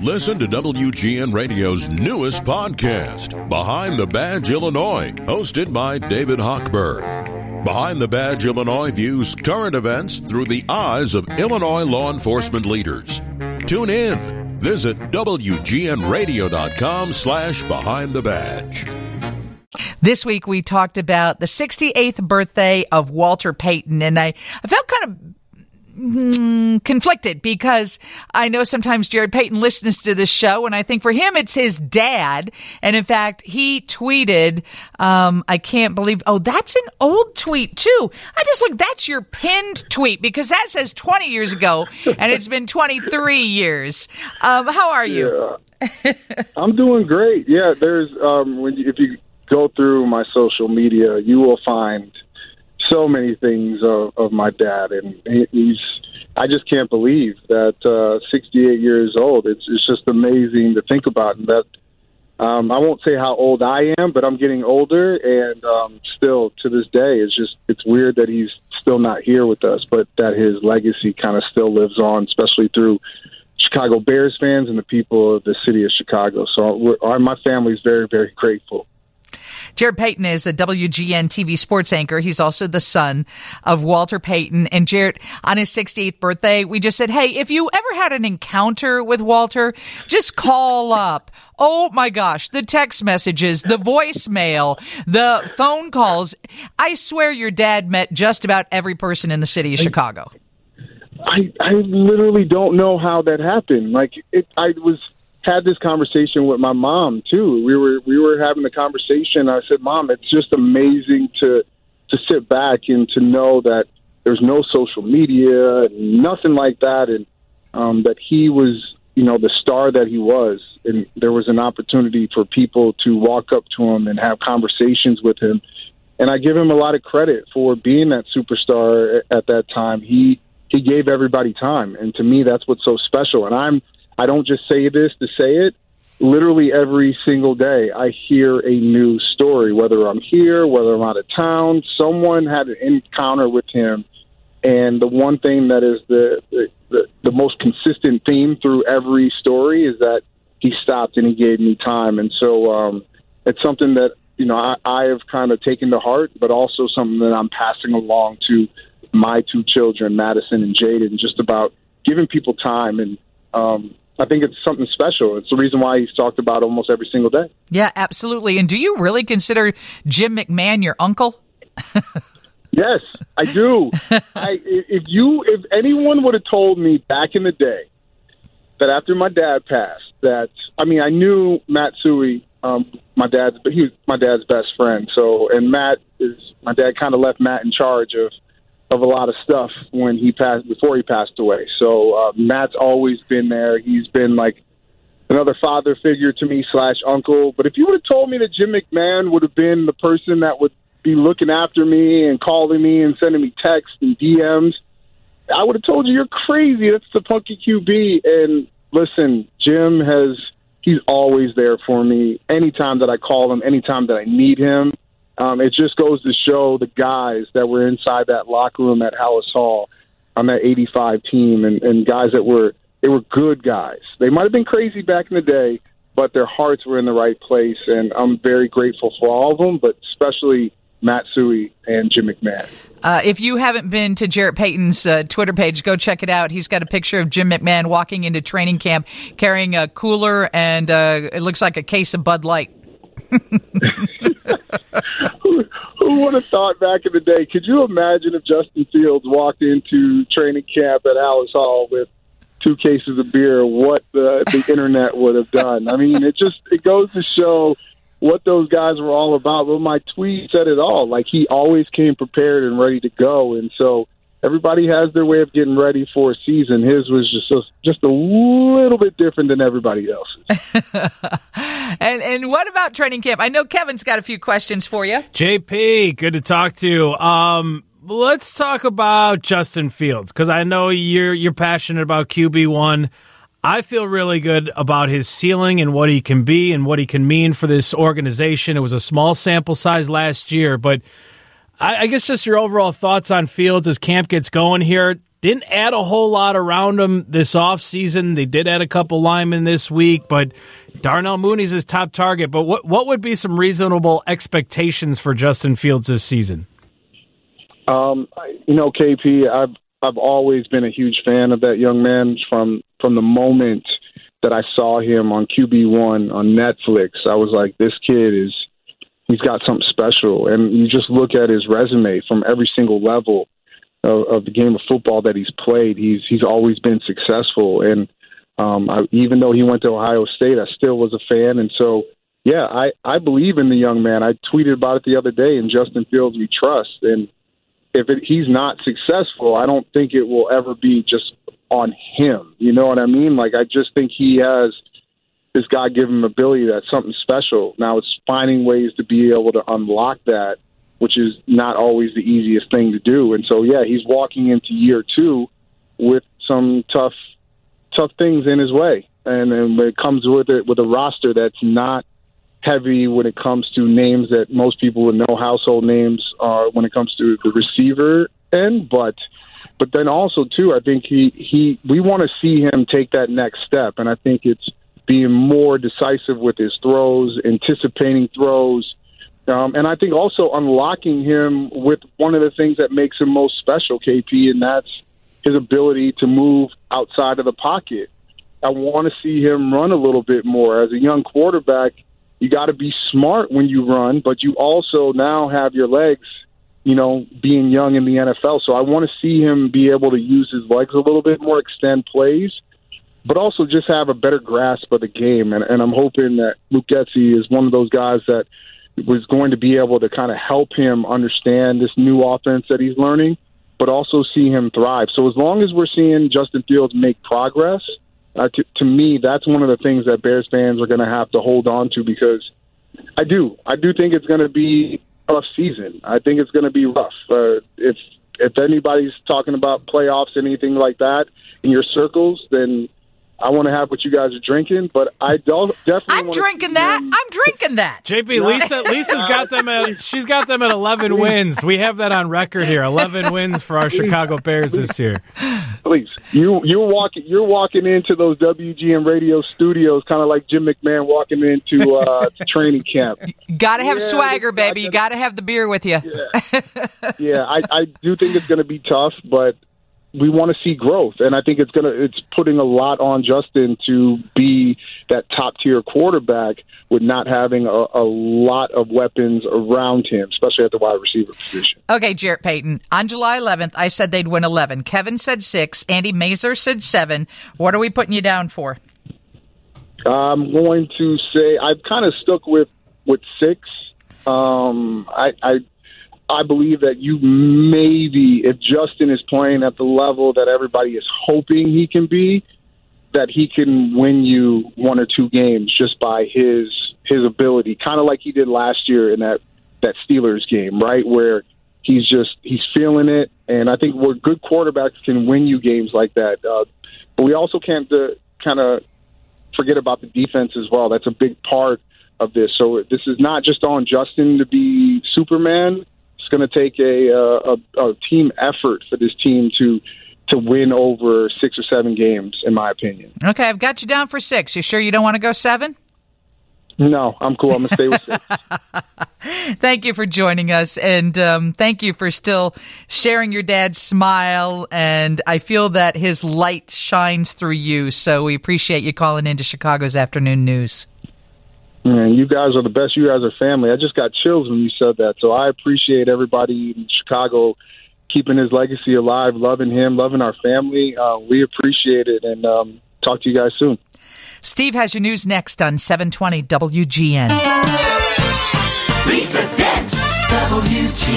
Listen to WGN Radio's newest podcast, Behind the Badge Illinois, hosted by David Hochberg. Behind the Badge Illinois views current events through the eyes of Illinois law enforcement leaders. Tune in. Visit WGNRadio.com slash Behind the Badge. This week we talked about the 68th birthday of Walter Payton, and I, I felt kind of mm, conflicted because I know sometimes Jarrett Payton listens to this show, and I think for him it's his dad. And in fact, he tweeted, um, "I can't believe." Oh, that's an old tweet too. I just look. That's your pinned tweet because that says 20 years ago, and it's been 23 years. Um, how are you? Yeah. I'm doing great. Yeah, there's um, when you, if you go through my social media, you will find so many things of, of my dad, and he's. I just can't believe that uh, 68 years old. It's it's just amazing to think about, and that um, I won't say how old I am, but I'm getting older, and um, still to this day, it's just it's weird that he's still not here with us, but that his legacy kind of still lives on, especially through Chicago Bears fans and the people of the city of Chicago. So our, my family's very very grateful. Jarrett Payton is a WGN TV sports anchor. He's also the son of Walter Payton. And Jarrett, on his 68th birthday, we just said, Hey, if you ever had an encounter with Walter, just call up. Oh my gosh, the text messages, the voicemail, the phone calls. I swear your dad met just about every person in the city of Chicago. I, I literally don't know how that happened. Like it, I was had this conversation with my mom too. We were we were having a conversation. I said, "Mom, it's just amazing to to sit back and to know that there's no social media, nothing like that, and um, that he was, you know, the star that he was, and there was an opportunity for people to walk up to him and have conversations with him. And I give him a lot of credit for being that superstar at that time. He he gave everybody time, and to me, that's what's so special. And I'm I don't just say this to say it. Literally every single day, I hear a new story, whether I'm here, whether I'm out of town. Someone had an encounter with him. And the one thing that is the, the, the, the most consistent theme through every story is that he stopped and he gave me time. And so um, it's something that, you know, I, I have kind of taken to heart, but also something that I'm passing along to my two children, Madison and Jaden, just about giving people time and um, I think it's something special. It's the reason why he's talked about almost every single day. Yeah, absolutely. And do you really consider Jim McMahon your uncle? yes, I do. I, if you, if anyone would have told me back in the day that after my dad passed, that I mean, I knew Matt Suhey, um, my dad's, but he was my dad's best friend. So, and Matt is my dad kind of left Matt in charge of of a lot of stuff when he passed before he passed away. So uh, Matt's always been there. He's been like another father figure to me slash uncle. But if you would have told me that Jim McMahon would have been the person that would be looking after me and calling me and sending me texts and DMs, I would have told you you're crazy. That's the punky QB. And listen, Jim has he's always there for me anytime that I call him, anytime that I need him. Um, it just goes to show the guys that were inside that locker room at Halas Hall on that 85 team and, and guys that were they were good guys. They might have been crazy back in the day, but their hearts were in the right place, and I'm very grateful for all of them, but especially Matt Suhey and Jim McMahon. Uh, if you haven't been to Jarrett Payton's uh, Twitter page, go check it out. He's got a picture of Jim McMahon walking into training camp carrying a cooler and uh, it looks like a case of Bud Light. who, who would have thought back in the day? Could you imagine if Justin Fields walked into training camp at Halas Hall with two cases of beer? What the, the internet would have done? I mean, it just it goes to show what those guys were all about. But my tweet said it all. Like he always came prepared and ready to go, and so everybody has their way of getting ready for a season. His was just a, just a little bit different than everybody else's. and and what about training camp? I know Kevin's got a few questions for you. JP, good to talk to you. Um, let's talk about Justin Fields because I know you're you're passionate about QB one. I feel really good about his ceiling and what he can be and what he can mean for this organization. It was a small sample size last year, but I, I guess just your overall thoughts on Fields as camp gets going here. didn't add a whole lot around him this offseason. They did add a couple linemen this week, but Darnell Mooney's his top target. But what what would be some reasonable expectations for Justin Fields this season? Um, you know, KP, I've I've always been a huge fan of that young man from from the moment that I saw him on QB one on Netflix. I was like, this kid is he's got something special, and you just look at his resume from every single level of, of the game of football that he's played. He's he's always been successful, and um, I, even though he went to Ohio State, I still was a fan, and so. Yeah, I, I believe in the young man. I tweeted about it the other day, and Justin Fields we trust. And if it, he's not successful, I don't think it will ever be just on him. You know what I mean? Like I just think he has this God given ability that's something special. Now it's finding ways to be able to unlock that, which is not always the easiest thing to do. And so yeah, he's walking into year two with some tough tough things in his way. And, and it comes with it with a roster that's not heavy when it comes to names that most people would know household names are when it comes to the receiver end, but but then also too, I think he he we want to see him take that next step, and I think it's being more decisive with his throws, anticipating throws, um, and I think also unlocking him with one of the things that makes him most special, KP, and that's his ability to move outside of the pocket. I want to see him run a little bit more as a young quarterback you got to be smart when you run, but you also now have your legs, you know, being young in the NFL. So I want to see him be able to use his legs a little bit more, extend plays, but also just have a better grasp of the game. And, and I'm hoping that Luke Getsy is one of those guys that was going to be able to kind of help him understand this new offense that he's learning, but also see him thrive. So as long as we're seeing Justin Fields make progress – uh, to, to me, that's one of the things that Bears fans are going to have to hold on to because I do, I do think it's going to be a rough season. I think it's going to be rough. Uh, if if anybody's talking about playoffs, and anything like that in your circles, then I want to have what you guys are drinking, but I don't definitely. I'm drinking that. Them. I'm drinking that. JP, Lisa, Lisa's got them at. She's got them at 11 wins. We have that on record here. 11 wins for our Chicago Bears this year. Please, you you're walking you're walking into those WGN radio studios, kind of like Jim McMahon walking into uh, training camp. Got to have yeah, swagger, baby. You got to have the beer with you. Yeah, yeah I, I do think it's going to be tough, but we want to see growth, and I think it's gonna it's putting a lot on Justin to be that top tier quarterback with not having a, a, lot of weapons around him, especially at the wide receiver position. Okay, Jarrett Payton. On July 11th, I said they'd win 11. Kevin said six. Andy Masur said seven. What are we putting you down for? I'm going to say I've kind of stuck with with six. Um, I, I I believe that you maybe, if Justin is playing at the level that everybody is hoping he can be, that he can win you one or two games just by his his ability, kind of like he did last year in that that Steelers game, right? Where he's just he's feeling it, and I think we're good quarterbacks can win you games like that. Uh, but we also can't uh, kind of forget about the defense as well. That's a big part of this. So this is not just on Justin to be Superman going to take a, uh, a, a team effort for this team to to win over six or seven games, in my opinion. Okay, I've got you down for six. You sure you don't want to go seven? No, I'm cool. I'm going to stay with six. thank you for joining us, and um, thank you for still sharing your dad's smile. And I feel that his light shines through you. So we appreciate you calling into Chicago's afternoon news. Man, you guys are the best. You guys are family. I just got chills when you said that. So I appreciate everybody in Chicago keeping his legacy alive, loving him, loving our family. Uh, we appreciate it, and um, talk to you guys soon. Steve has your news next on 720 WGN. Lisa Dent, WGN.